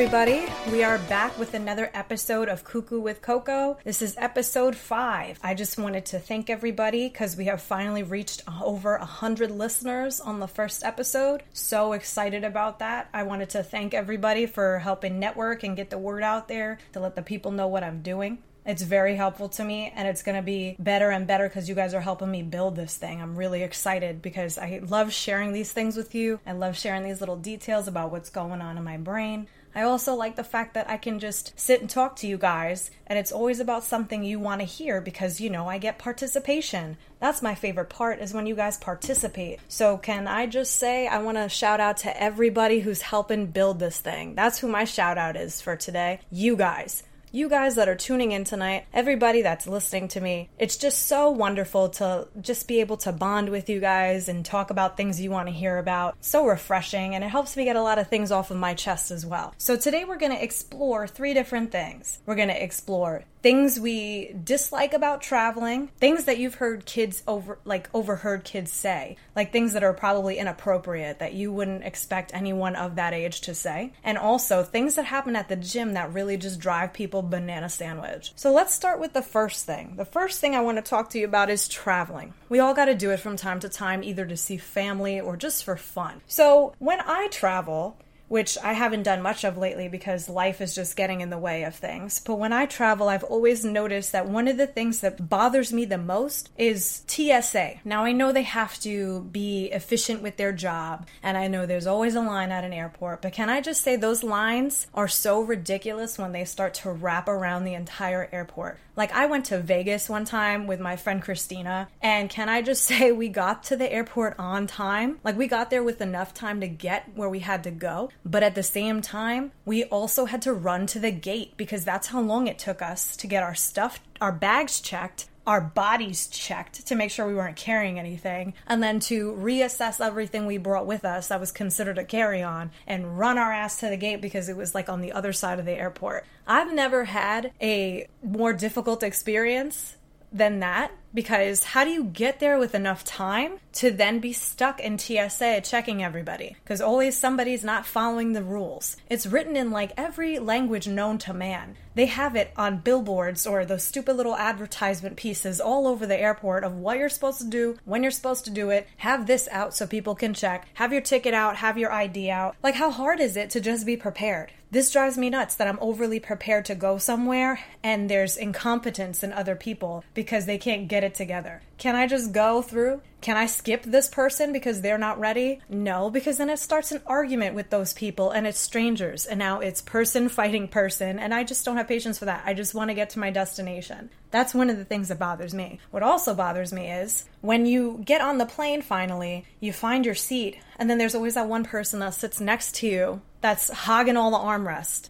Everybody? We are back with another episode of Cuckoo with Coco. This is episode five. I just wanted to thank everybody because we have finally reached over a hundred listeners on the first episode. So excited about that. I wanted to thank everybody for helping network and get the word out there to let the people know what I'm doing. It's very helpful to me and it's going to be better and better because you guys are helping me build this thing. I'm really excited because I love sharing these things with you. I love sharing these little details about what's going on in my brain. I also like the fact that I can just sit and talk to you guys, and it's always about something you want to hear because, you know, I get participation. That's my favorite part is when you guys participate. So, can I just say I want to shout out to everybody who's helping build this thing? That's who my shout out is for today. You guys you guys that are tuning in tonight, everybody that's listening to me. It's just so wonderful to just be able to bond with you guys and talk about things you want to hear about. So refreshing, and it helps me get a lot of things off of my chest as well. So today we're going to explore three different things. We're going to explore things we dislike about traveling, things that you've heard kids over like overheard kids say, like things that are probably inappropriate that you wouldn't expect anyone of that age to say, and also things that happen at the gym that really just drive people banana sandwich. So let's start with the first thing. The first thing I want to talk to you about is traveling. We all got to do it from time to time either to see family or just for fun. So when I travel, which I haven't done much of lately because life is just getting in the way of things. But when I travel, I've always noticed that one of the things that bothers me the most is TSA. Now, I know they have to be efficient with their job, and I know there's always a line at an airport, but can I just say those lines are so ridiculous when they start to wrap around the entire airport? Like, I went to Vegas one time with my friend Christina, and can I just say we got to the airport on time? Like, we got there with enough time to get where we had to go, but at the same time, we also had to run to the gate because that's how long it took us to get our stuff, our bags checked our bodies checked to make sure we weren't carrying anything, and then to reassess everything we brought with us that was considered a carry on and run our ass to the gate because it was like on the other side of the airport. I've never had a more difficult experience than that because how do you get there with enough time to then be stuck in TSA checking everybody? Because always somebody's not following the rules. It's written in like every language known to man. They have it on billboards or those stupid little advertisement pieces all over the airport of what you're supposed to do, when you're supposed to do it. Have this out so people can check. Have your ticket out, have your ID out. Like, how hard is it to just be prepared? This drives me nuts that I'm overly prepared to go somewhere and there's incompetence in other people because they can't get it together. Can I just go through? Can I skip this person because they're not ready? No, because then it starts an argument with those people and it's strangers and now it's person fighting person and I just don't have patience for that. I just want to get to my destination. That's one of the things that bothers me. What also bothers me is when you get on the plane finally, you find your seat and then there's always that one person that sits next to you that's hogging all the armrest.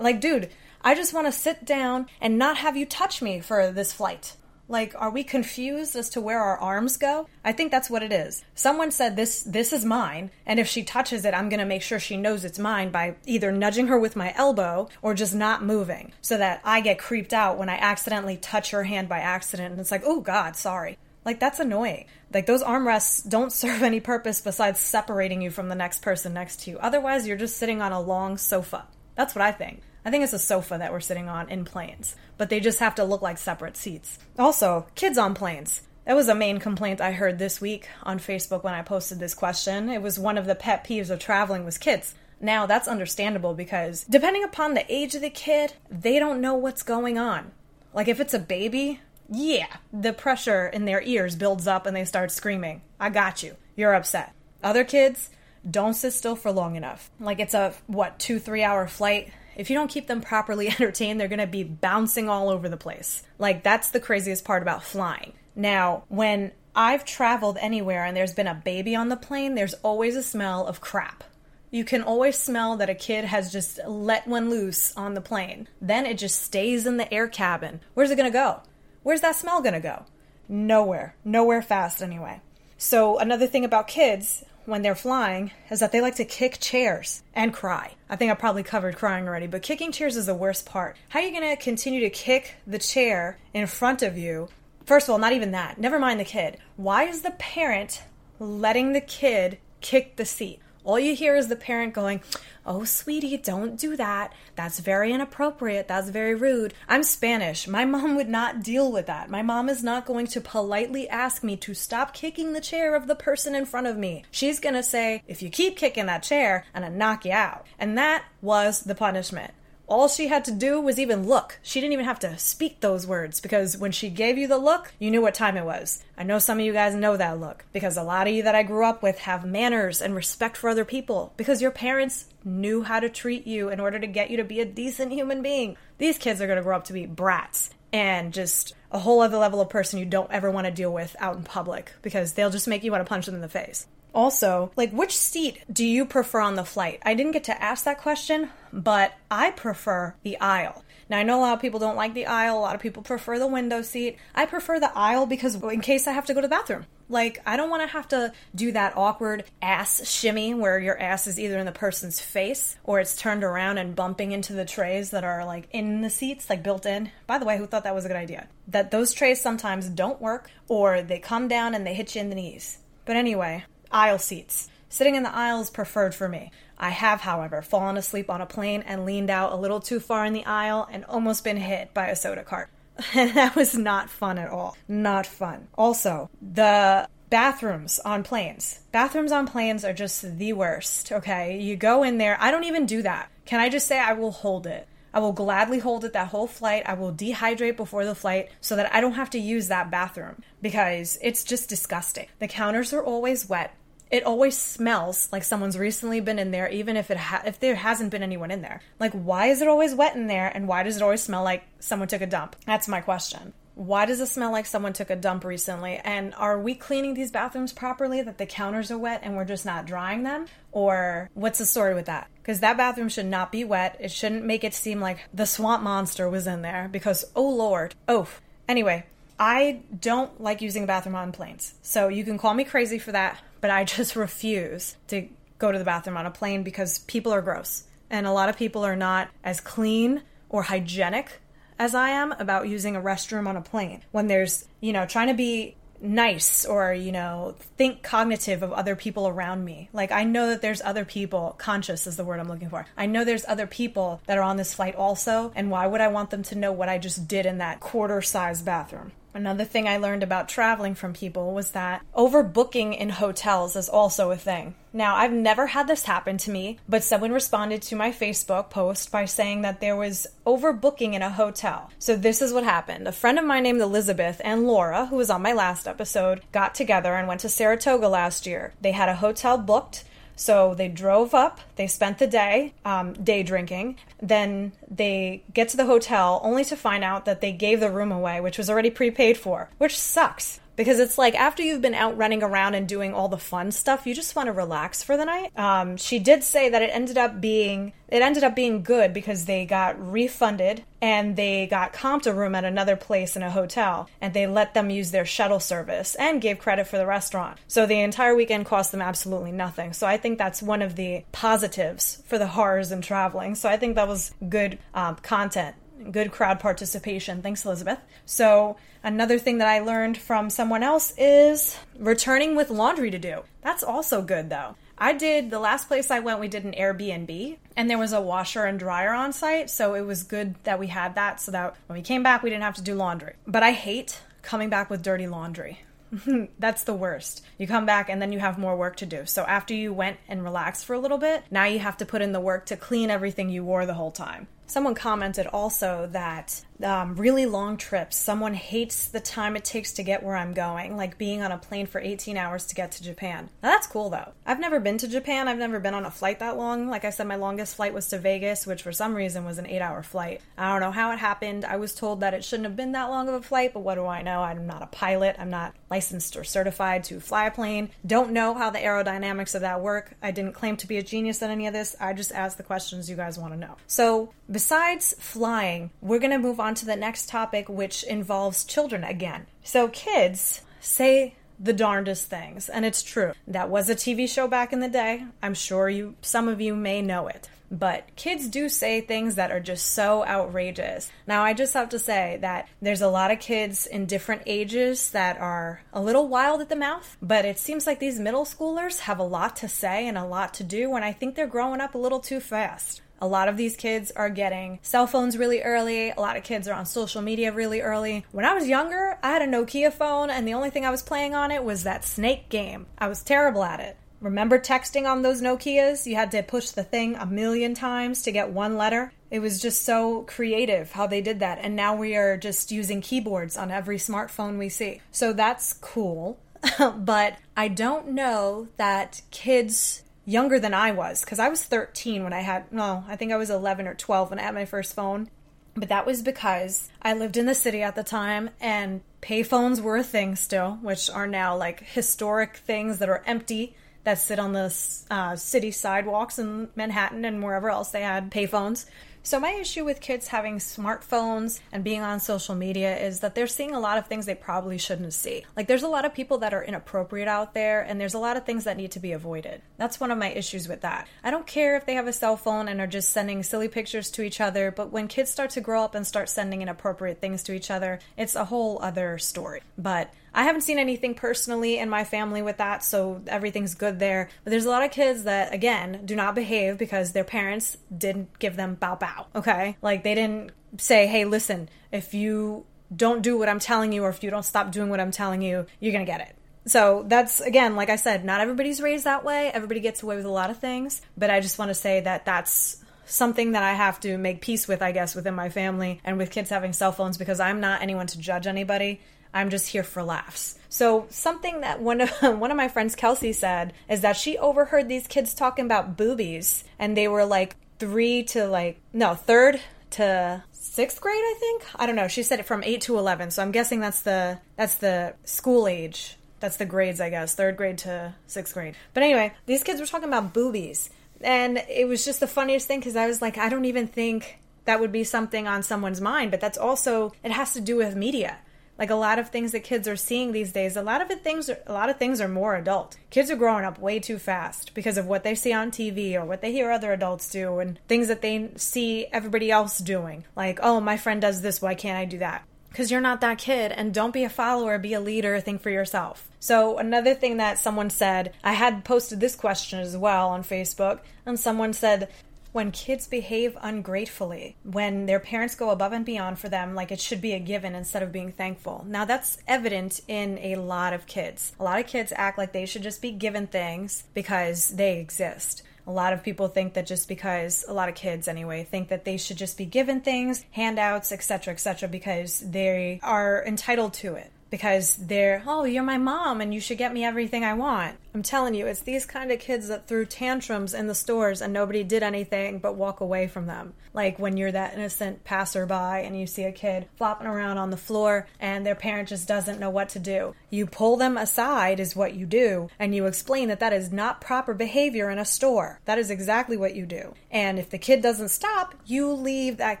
Like, dude, I just want to sit down and not have you touch me for this flight. Like, are we confused as to where our arms go? I think that's what it is. Someone said this this is mine, and if she touches it, I'm going to make sure she knows it's mine by either nudging her with my elbow or just not moving so that I get creeped out when I accidentally touch her hand by accident and it's like, "Oh god, sorry." Like that's annoying. Like those armrests don't serve any purpose besides separating you from the next person next to you. Otherwise, you're just sitting on a long sofa. That's what I think. I think it's a sofa that we're sitting on in planes, but they just have to look like separate seats. Also, kids on planes. That was a main complaint I heard this week on Facebook when I posted this question. It was one of the pet peeves of traveling was kids. Now, that's understandable because depending upon the age of the kid, they don't know what's going on. Like if it's a baby, yeah, the pressure in their ears builds up and they start screaming, I got you. You're upset. Other kids don't sit still for long enough. Like it's a, what, two, three hour flight if you don't keep them properly entertained, they're to be bouncing all over the place. Like, that's the craziest part about flying. Now, when I've traveled anywhere and there's been a baby on the plane, there's always a smell of crap. You can always smell that a kid has just let one loose on the plane. Then it just stays in the air cabin. Where's it gonna go? Where's that smell gonna go? Nowhere. Nowhere fast, anyway. So, another thing about kids when they're flying is that they like to kick chairs and cry. I think I probably covered crying already, but kicking chairs is the worst part. How are you going to continue to kick the chair in front of you? First of all, not even that. Never mind the kid. Why is the parent letting the kid kick the seat? All you hear is the parent going, Oh, sweetie, don't do that. That's very inappropriate. That's very rude. I'm Spanish. My mom would not deal with that. My mom is not going to politely ask me to stop kicking the chair of the person in front of me. She's going to say, If you keep kicking that chair, I'm going to knock you out. And that was the punishment. All she had to do was even look. She didn't even have to speak those words because when she gave you the look, you knew what time it was. I know some of you guys know that look because a lot of you that I grew up with have manners and respect for other people because your parents knew how to treat you in order to get you to be a decent human being. These kids are going to grow up to be brats and just a whole other level of person you don't ever want to deal with out in public because they'll just make you want to punch them in the face. Also, like, which seat do you prefer on the flight? I didn't get to ask that question, but I prefer the aisle. Now, I know a lot of people don't like the aisle, a lot of people prefer the window seat. I prefer the aisle because, in case I have to go to the bathroom, like, I don't want to have to do that awkward ass shimmy where your ass is either in the person's face or it's turned around and bumping into the trays that are like in the seats, like built in. By the way, who thought that was a good idea? That those trays sometimes don't work or they come down and they hit you in the knees. But anyway, aisle seats. Sitting in the aisle is preferred for me. I have, however, fallen asleep on a plane and leaned out a little too far in the aisle and almost been hit by a soda cart. And that was not fun at all. Not fun. Also, the bathrooms on planes. Bathrooms on planes are just the worst, okay? You go in there, I don't even do that. Can I just say I will hold it? I will gladly hold it that whole flight. I will dehydrate before the flight so that I don't have to use that bathroom because it's just disgusting. The counters are always wet it always smells like someone's recently been in there even if it ha- if there hasn't been anyone in there. Like why is it always wet in there and why does it always smell like someone took a dump? That's my question. Why does it smell like someone took a dump recently? And are we cleaning these bathrooms properly that the counters are wet and we're just not drying them? Or what's the story with that? Because that bathroom should not be wet. It shouldn't make it seem like the swamp monster was in there because oh lord oh anyway I don't like using the bathroom on planes. So you can call me crazy for that, but I just refuse to go to the bathroom on a plane because people are gross. And a lot of people are not as clean or hygienic as I am about using a restroom on a plane. When there's, you know, trying to be nice or, you know, think cognitive of other people around me. Like, I know that there's other people, conscious is the word I'm looking for. I know there's other people that are on this flight also, and why would I want them to know what I just did in that quarter size bathroom? Another thing I learned about traveling from people was that overbooking in hotels is also a thing. Now, I've never had this happen to me, but someone responded to my Facebook post by saying that there was overbooking in a hotel. So, this is what happened. A friend of mine named Elizabeth and Laura, who was on my last episode, got together and went to Saratoga last year. They had a hotel booked so they drove up, they spent the day um, day drinking, then they get to the hotel only to find out that they gave the room away, which was already prepaid for, which sucks because it's like after you've been out running around and doing all the fun stuff you just want to relax for the night. Um, she did say that it ended up being it ended up being good because they got refunded and they got comped a room at another place in a hotel and they let them use their shuttle service and gave credit for the restaurant. So the entire weekend cost them absolutely nothing. So i think that's one of the positives for the horrors in traveling. So i think that was good um, content good crowd participation. Thanks, Elizabeth. So, another thing that I learned from someone else is returning with laundry to do. That's also good, though. I did the last place I went, we did an Airbnb, and there was a washer and dryer on site. So, it was good that we had that so that when we came back, we didn't have to do laundry. But I hate coming back with dirty laundry. That's the worst. You come back and then you have more work to do. So after you went and relaxed for a little bit, now you have to put in the work to clean everything you wore the whole time. Someone commented also that um, really long trips, someone hates the time it takes to get where I'm going, like being on a plane for 18 hours to get to Japan. Now, that's cool though. I've never been to Japan, I've never been on a flight that long. Like I said, my longest flight was to Vegas, which for some reason was an eight hour flight. I don't know how it happened. I was told that it shouldn't have been that long of a flight, but what do I know? I'm not a pilot, I'm not licensed or certified to fly a plane. Don't know how the aerodynamics of that work. I didn't claim to be a genius at any of this. I just asked the questions you guys want to know. So, besides flying, we're going to move on to the next topic, which involves children again. So, kids say the darndest things, and it's true. That was a TV show back in the day. I'm sure you, some of you may know it. But kids do say things that are just so outrageous. Now, I just have to say that there's a lot of kids in different ages that are a little wild at the mouth, but it seems like these middle schoolers have a lot to say and a lot to do, and I think they're growing up a little too fast. A lot of these kids are getting cell phones really early. A lot of kids are on social media really early. When I was younger, I had a Nokia phone, and the only thing I was playing on it was that snake game. I was terrible at it. Remember texting on those Nokias? You had to push the thing a million times to get one letter. It was just so creative how they did that. And now we are just using keyboards on every smartphone we see. So that's cool. but I don't know that kids younger than I was, because I was 13 when I had, no, I think I was 11 or 12 when I had my first phone. But that was because I lived in the city at the time and payphones were a thing still, which are now like historic things that are empty that sit on the uh, city sidewalks in Manhattan and wherever else they had payphones. So, my issue with kids having smartphones and being on social media is that they're seeing a lot of things they probably shouldn't see. Like, there's a lot of people that are inappropriate out there, and there's a lot of things that need to be avoided. That's one of my issues with that. I don't care if they have a cell phone and are just sending silly pictures to each other, but when kids start to grow up and start sending inappropriate things to each other, it's a whole other story. But I haven't seen anything personally in my family with that, so everything's good there. But there's a lot of kids that, again, do not behave because their parents didn't give them bow bow, okay? Like they didn't say, hey, listen, if you don't do what I'm telling you or if you don't stop doing what I'm telling you, you're gonna get it. So that's again, like I said, not everybody's raised that way. Everybody gets away with a lot of things, but I just want to say that that's something that I have to make peace with, I guess, within my family and with kids having cell phones because I'm not anyone to judge anybody. I'm just here for laughs. So something that one of one of my friends Kelsey said is that she overheard these kids talking about boobies and they were like 3 to like no, 3rd to 6th grade, I think. I don't know. She said it from 8 to 11. So I'm guessing that's the that's the school age. That's the grades, I guess. 3rd grade to 6th grade. But anyway, these kids were talking about boobies. And it was just the funniest thing cuz I was like I don't even think that would be something on someone's mind, but that's also it has to do with media like a lot of things that kids are seeing these days a lot of it things are, a lot of things are more adult. Kids are growing up way too fast because of what they see on tv or what they hear other adults do and things that they see everybody else doing. Like oh my friend does this why can't i do that? Because you're not that kid and don't be a follower be a leader think for yourself. So another thing that someone said i had posted this question as well on facebook and someone said when kids behave ungratefully, when their parents go above and beyond for them, like it should be a given instead of being thankful. Now, that's evident in a lot of kids. A lot of kids act like they should just be given things because they exist. A lot of people think that just because, a lot of kids anyway, think that they should just be given things, handouts, etc., etc., because they are entitled to it because they're, oh, you're my mom and you should get me everything I want. I'm telling you, it's these kind of kids that threw tantrums in the stores and nobody did anything but walk away from them. Like when you're that innocent passerby and you see a kid flopping around on the floor and their parent just doesn't know what to do. You pull them aside, is what you do, and you explain that that is not proper behavior in a store. That is exactly what you do. And if the kid doesn't stop, you leave that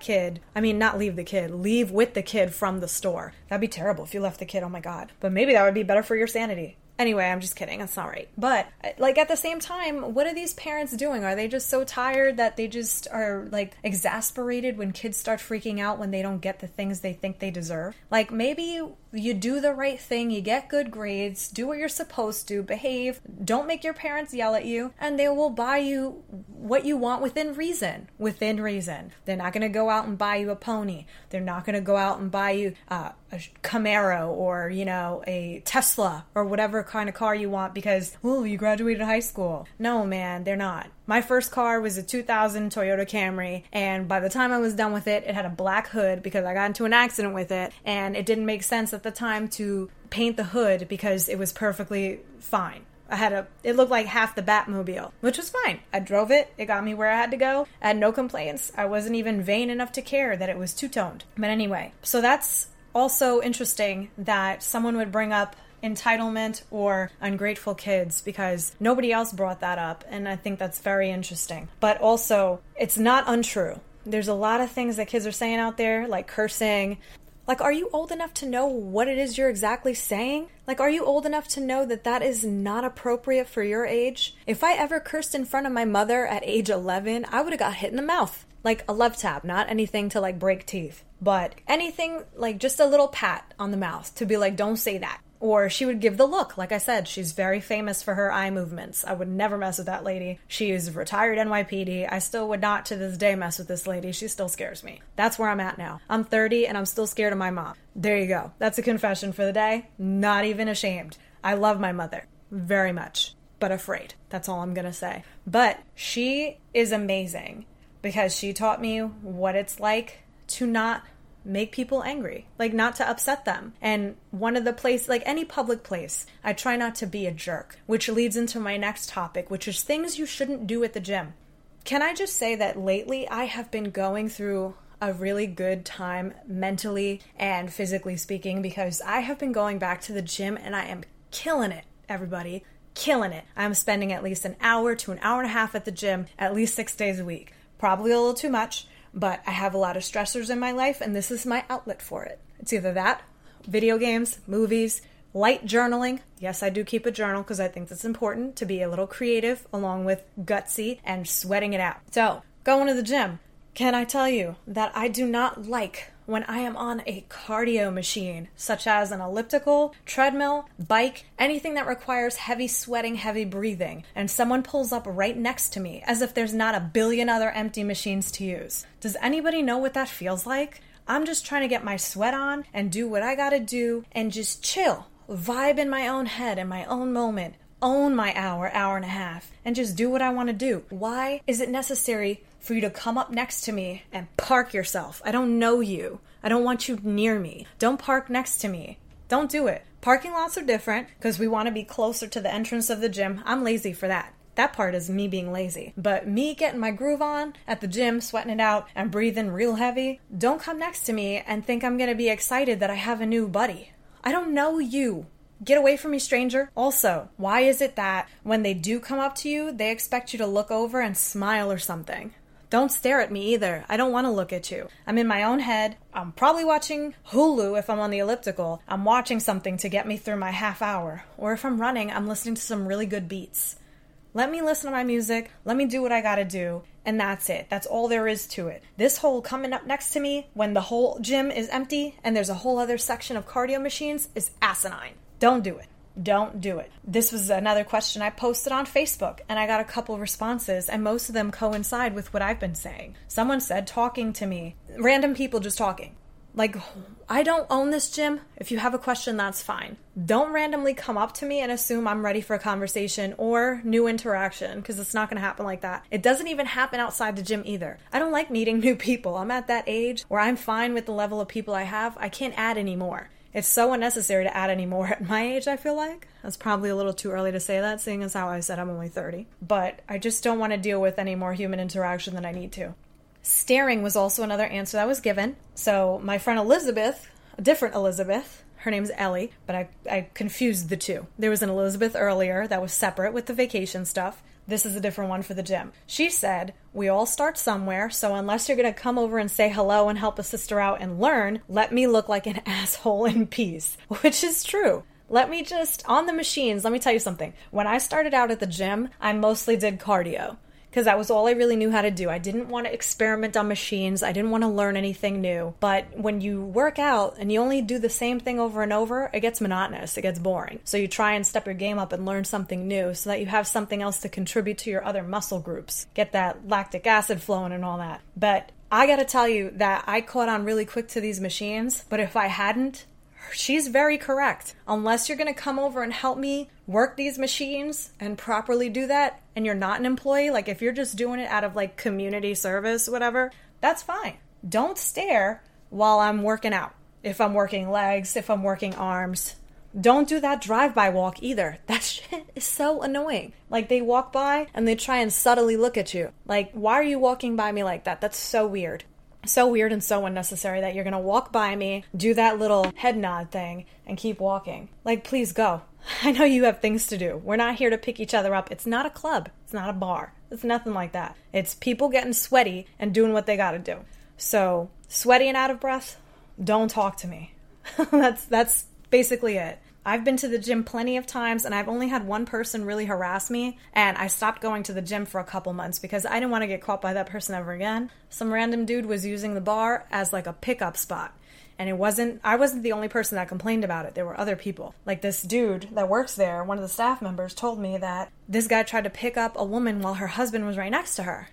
kid. I mean, not leave the kid, leave with the kid from the store. That'd be terrible if you left the kid, oh my god. But maybe that would be better for your sanity. Anyway, I'm just kidding. That's not right. But like at the same time, what are these parents doing? Are they just so tired that they just are like exasperated when kids start freaking out when they don't get the things they think they deserve? Like maybe you do the right thing, you get good grades, do what you're supposed to, behave, don't make your parents yell at you, and they will buy you what you want within reason. Within reason. They're not going to go out and buy you a pony. They're not going to go out and buy you uh, a Camaro or, you know, a Tesla or whatever kind of car you want because, oh, you graduated high school. No, man, they're not. My first car was a 2000 Toyota Camry, and by the time I was done with it, it had a black hood because I got into an accident with it, and it didn't make sense at the time to paint the hood because it was perfectly fine. I had a, it looked like half the Batmobile, which was fine. I drove it. It got me where I had to go. I had no complaints. I wasn't even vain enough to care that it was two toned. But anyway, so that's also interesting that someone would bring up entitlement or ungrateful kids because nobody else brought that up. And I think that's very interesting. But also, it's not untrue. There's a lot of things that kids are saying out there, like cursing, like, are you old enough to know what it is you're exactly saying? Like, are you old enough to know that that is not appropriate for your age? If I ever cursed in front of my mother at age 11, I would have got hit in the mouth. Like a love tap, not anything to like break teeth, but anything like just a little pat on the mouth to be like, don't say that. Or she would give the look. Like I said, she's very famous for her eye movements. I would never mess with that lady. She is retired NYPD. I still would not to this day mess with this lady. She still scares me. That's where I'm at now. I'm 30 and I'm still scared of my mom. There you go. That's a confession for the day. Not even ashamed. I love my mother very much, but afraid. That's all I'm to say. But she is amazing because she taught me what it's like to not make people angry, like not to upset them. And one of the place, like any public place, I try not to be a jerk, which leads into my next topic, which is things you shouldn't do at the gym. Can I just say that lately I have been going through a really good time mentally and physically speaking because I have been going back to the gym and I am killing it, everybody. Killing it. I'm spending at least an hour to an hour and a half at the gym at least six days a week. Probably a little too much, but I have a lot of stressors in my life, and this is my outlet for it. It's either that, video games, movies, light journaling. Yes, I do keep a journal because I think that's important to be a little creative along with gutsy and sweating it out. So, going to the gym. Can I tell you that I do not like when I am on a cardio machine, such as an elliptical, treadmill, bike, anything that requires heavy sweating, heavy breathing, and someone pulls up right next to me as if there's not a billion other empty machines to use. Does anybody know what that feels like? I'm just trying to get my sweat on and do what I gotta do and just chill, vibe in my own head in my own moment, own my hour, hour and a half, and just do what I wanna do. Why is it necessary for you to come up next to me and park yourself. I don't know you. I don't want you near me. Don't park next to me. Don't do it. Parking lots are different because we want to be closer to the entrance of the gym. I'm lazy for that. That part is me being lazy. But me getting my groove on at the gym, sweating it out, and breathing real heavy, don't come next to me and think I'm gonna be excited that I have a new buddy. I don't know you. Get away from me, stranger. Also, why is it that when they do come up to you, they expect you to look over and smile or something? Don't stare at me either. I don't want to look at you. I'm in my own head. I'm probably watching Hulu if I'm on the elliptical. I'm watching something to get me through my half hour. Or if I'm running, I'm listening to some really good beats. Let me listen to my music. Let me do what I gotta do. And that's it. That's all there is to it. This whole coming up next to me when the whole gym is empty and there's a whole other section of cardio machines is asinine. Don't do it don't do it. This was another question I posted on Facebook, and I got a couple responses, and most of them coincide with what I've been saying. Someone said, talking to me, random people just talking. Like, I don't own this gym. If you have a question, that's fine. Don't randomly come up to me and assume I'm ready for a conversation or new interaction because it's not going to happen like that. It doesn't even happen outside the gym either. I don't like meeting new people. I'm at that age where I'm fine with the level of people I have. I can't add any more. It's so unnecessary to add any more at my age, I feel like. That's probably a little too early to say that, seeing as how I said I'm only 30. But I just don't want to deal with any more human interaction than I need to. Staring was also another answer that was given. So my friend Elizabeth, a different Elizabeth, her name's Ellie, but I, I confused the two. There was an Elizabeth earlier that was separate with the vacation stuff. This is a different one for the gym. She said, We all start somewhere, so unless you're going to come over and say hello and help a sister out and learn, let me look like an asshole in peace. Which is true. Let me just, on the machines, let me tell you something. When I started out at the gym, I mostly did cardio because that was all I really knew how to do. I didn't want to experiment on machines, I didn't want to learn anything new. But when you work out and you only do the same thing over and over, it gets monotonous, it gets boring. So you try and step your game up and learn something new so that you have something else to contribute to your other muscle groups, get that lactic acid flowing and all that. But I gotta tell you that I caught on really quick to these machines, but if I hadn't, she's very correct. Unless you're going to come over and help me work these machines and properly do that, and you're not an employee, like if you're just doing it out of like community service, whatever, that's fine. Don't stare while I'm working out. If I'm working legs, if I'm working arms, don't do that drive by walk either. That shit is so annoying. Like they walk by and they try and subtly look at you. Like, why are you walking by me like that? That's so weird so weird and so unnecessary that you're gonna walk by me, do that little head nod thing, and keep walking. Like, please go. I know you have things to do. We're not here to pick each other up. It's not a club, it's not a bar, it's nothing like that. It's people getting sweaty and doing what they gotta do. So, sweaty and out of breath, don't talk to me. that's that's basically it. I've been to the gym plenty of times and I've only had one person really harass me. And I stopped going to the gym for a couple months because I didn't want to get caught by that person ever again. Some random dude was using the bar as like a pickup spot. And it wasn't, I wasn't the only person that complained about it. There were other people. Like this dude that works there, one of the staff members told me that this guy tried to pick up a woman while her husband was right next to her.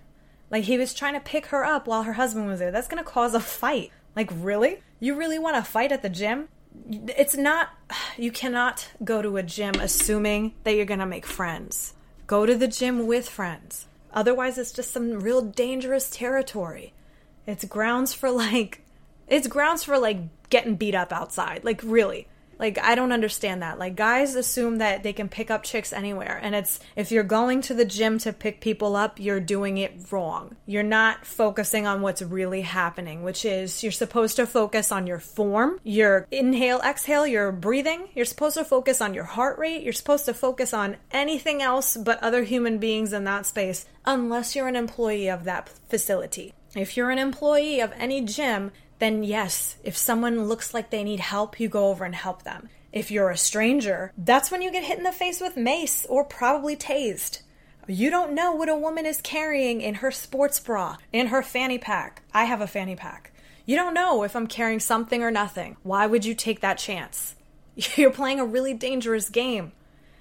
Like he was trying to pick her up while her husband was there. That's to cause a fight. Like, really? You really want to fight at the gym? It's not you cannot go to a gym assuming that you're going to make friends. Go to the gym with friends. Otherwise it's just some real dangerous territory. It's grounds for like it's grounds for like getting beat up outside. Like really. Like I don't understand that. Like guys assume that they can pick up chicks anywhere and it's if you're going to the gym to pick people up, you're doing it wrong. You're not focusing on what's really happening, which is you're supposed to focus on your form, your inhale, exhale, your breathing. You're supposed to focus on your heart rate. You're supposed to focus on anything else but other human beings in that space unless you're an employee of that facility. If you're an employee of any gym, then yes, if someone looks like they need help, you go over and help them. If you're a stranger, that's when you get hit in the face with mace or probably tased. You don't know what a woman is carrying in her sports bra, in her fanny pack. I have a fanny pack. You don't know if I'm carrying something or nothing. Why would you take that chance? You're playing a really dangerous game.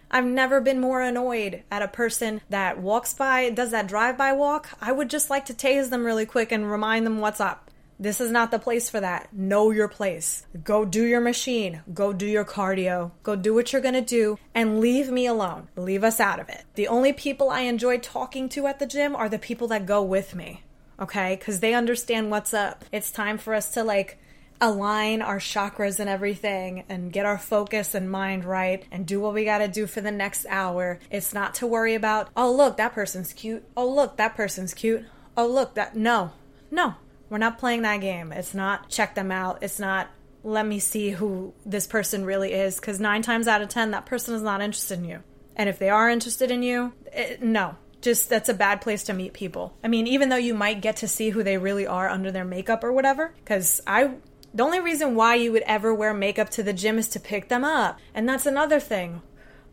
I've never been more annoyed at a person that walks by, does that drive by walk. I would just like to tase them really quick and remind them what's up. This is not the place for that. Know your place. Go do your machine. Go do your cardio. Go do what you're going to do and leave me alone. Leave us out of it. The only people I enjoy talking to at the gym are the people that go with me. Okay? Because they understand what's up. It's time for us to like align our chakras and everything and get our focus and mind right and do what we got to do for the next hour. It's not to worry about, oh, look, that person's cute. Oh, look, that person's cute. Oh, look, that. No, no. We're not playing that game. It's not check them out. It's not let me see who this person really is because nine times out of ten, that person is not interested in you. And if they are interested in you, it, eh, no, just that's a bad place to meet people. I mean, even though you might get to see who they really are under their makeup or whatever, because I. The only reason why you would ever wear makeup to the gym is to pick them up. And that's another thing.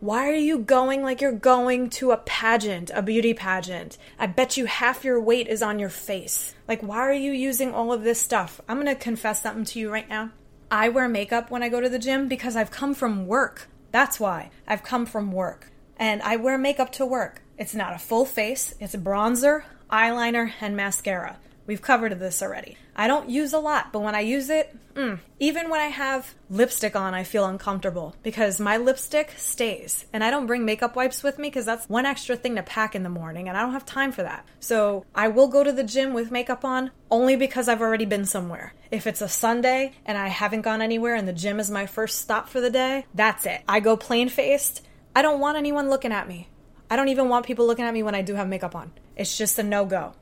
Why are you going like you're going to a pageant, a beauty pageant? I bet you half your weight is on your face. Like, why are you using all of this stuff? I'm gonna confess something to you right now. I wear makeup when I go to the gym because I've come from work. That's why. I've come from work. And I wear makeup to work. It's not a full face, it's bronzer, eyeliner, and mascara. We've covered this already. I don't use a lot, but when I use it, mm, even when I have lipstick on, I feel uncomfortable because my lipstick stays. And I don't bring makeup wipes with me because that's one extra thing to pack in the morning, and I don't have time for that. So I will go to the gym with makeup on only because I've already been somewhere. If it's a Sunday and I haven't gone anywhere and the gym is my first stop for the day, that's it. I go plain faced. I don't want anyone looking at me. I don't even want people looking at me when I do have makeup on. It's just a no go.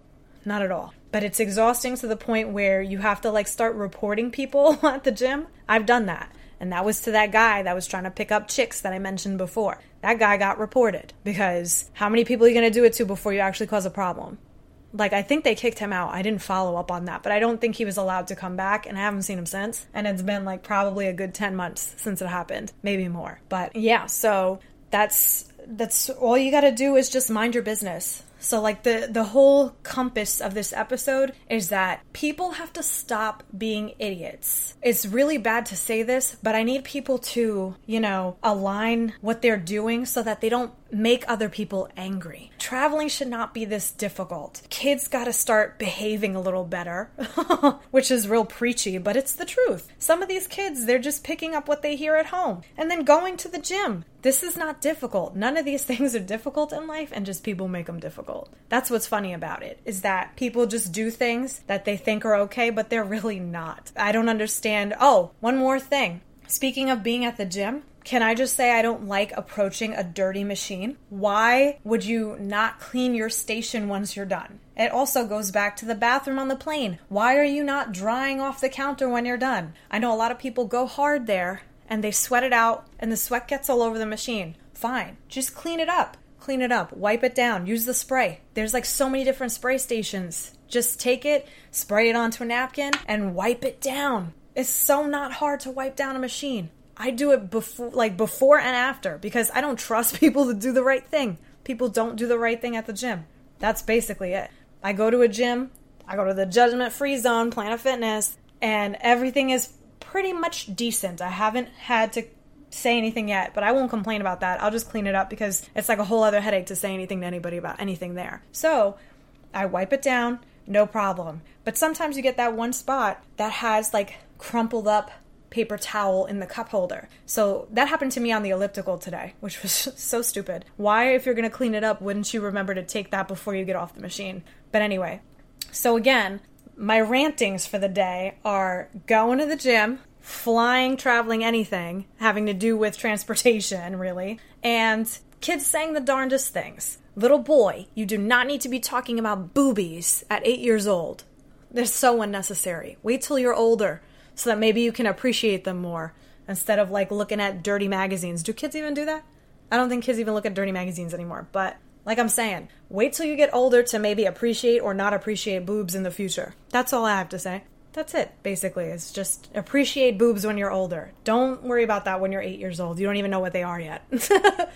Not at all but it's exhausting to the point where you have to like start reporting people at the gym. I've done that. And that was to that guy that was trying to pick up chicks that I mentioned before. That guy got reported because how many people are you going to do it to before you actually cause a problem? Like, I think they kicked him out. I didn't follow up on that, but I don't think he was allowed to come back, and I haven't seen him since. And it's been like probably a good 10 months since it happened, maybe more. But yeah, so that's that's all you got to do is just mind your business. So like the the whole compass of this episode is that people have to stop being idiots. It's really bad to say this, but I need people to, you know, align what they're doing so that they don't make other people angry. Traveling should not be this difficult. Kids got to start behaving a little better, which is real preachy, but it's the truth. Some of these kids, they're just picking up what they hear at home and then going to the gym. This is not difficult. None of these things are difficult in life and just people make them difficult. That's what's funny about it is that people just do things that they think are okay, but they're really not. I don't understand. Oh, one more thing. Speaking of being at the gym, can I just say I don't like approaching a dirty machine? Why would you not clean your station once you're done? It also goes back to the bathroom on the plane. Why are you not drying off the counter when you're done? I know a lot of people go hard there and they sweat it out and the sweat gets all over the machine. Fine, just clean it up. Clean it up, wipe it down, use the spray. There's like so many different spray stations. Just take it, spray it onto a napkin, and wipe it down. It's so not hard to wipe down a machine. I do it before, like before and after, because I don't trust people to do the right thing. People don't do the right thing at the gym. That's basically it. I go to a gym, I go to the judgment free zone, Planet Fitness, and everything is pretty much decent. I haven't had to say anything yet, but I won't complain about that. I'll just clean it up because it's like a whole other headache to say anything to anybody about anything there. So I wipe it down, no problem. But sometimes you get that one spot that has like crumpled up paper towel in the cup holder. So that happened to me on the elliptical today, which was so stupid. Why, if you're going to clean it up, wouldn't you remember to take that before you get off the machine? But anyway, so again, my rantings for the day are going to the gym, flying, traveling, anything having to do with transportation, really, and kids saying the darndest things. Little boy, you do not need to be talking about boobies at eight years old. They're so unnecessary. Wait till you're older so that maybe you can appreciate them more instead of like looking at dirty magazines. Do kids even do that? I don't think kids even look at dirty magazines anymore. But like I'm saying, wait till you get older to maybe appreciate or not appreciate boobs in the future. That's all I have to say. That's it, basically. It's just appreciate boobs when you're older. Don't worry about that when you're eight years old. You don't even know what they are yet.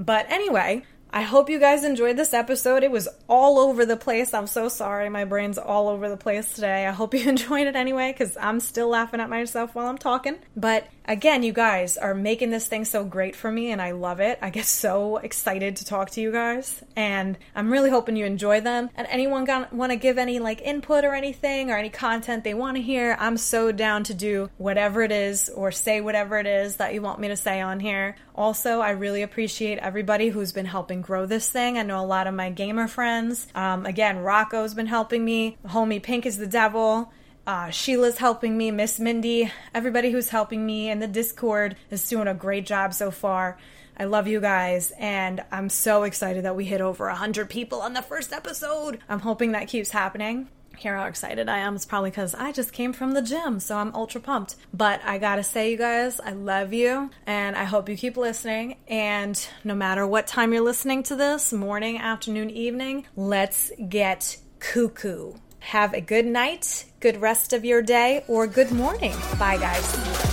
but anyway, I hope you guys enjoyed this episode. It was all over the place. I'm so sorry. My brain's all over the place today. I hope you enjoyed it anyway, because I'm still laughing at myself while I'm talking. But again, you guys are making this thing so great for me, and I love it. I get so excited to talk to you guys, and I'm really hoping you enjoy them. And anyone want to give any like input or anything or any content they want to hear, I'm so down to do whatever it is or say whatever it is that you want me to say on here. Also, I really appreciate everybody who's been helping grow this thing. I know a lot of my gamer friends. Um, again, Rocco's been helping me. Homie Pink is the devil. Uh, Sheila's helping me, Miss Mindy, everybody who's helping me in the Discord is doing a great job so far. I love you guys, and I'm so excited that we hit over 100 people on the first episode. I'm hoping that keeps happening. Hear how excited I am. It's probably because I just came from the gym, so I'm ultra pumped. But I gotta say, you guys, I love you, and I hope you keep listening. And no matter what time you're listening to this morning, afternoon, evening let's get cuckoo. Have a good night, good rest of your day, or good morning. Bye, guys.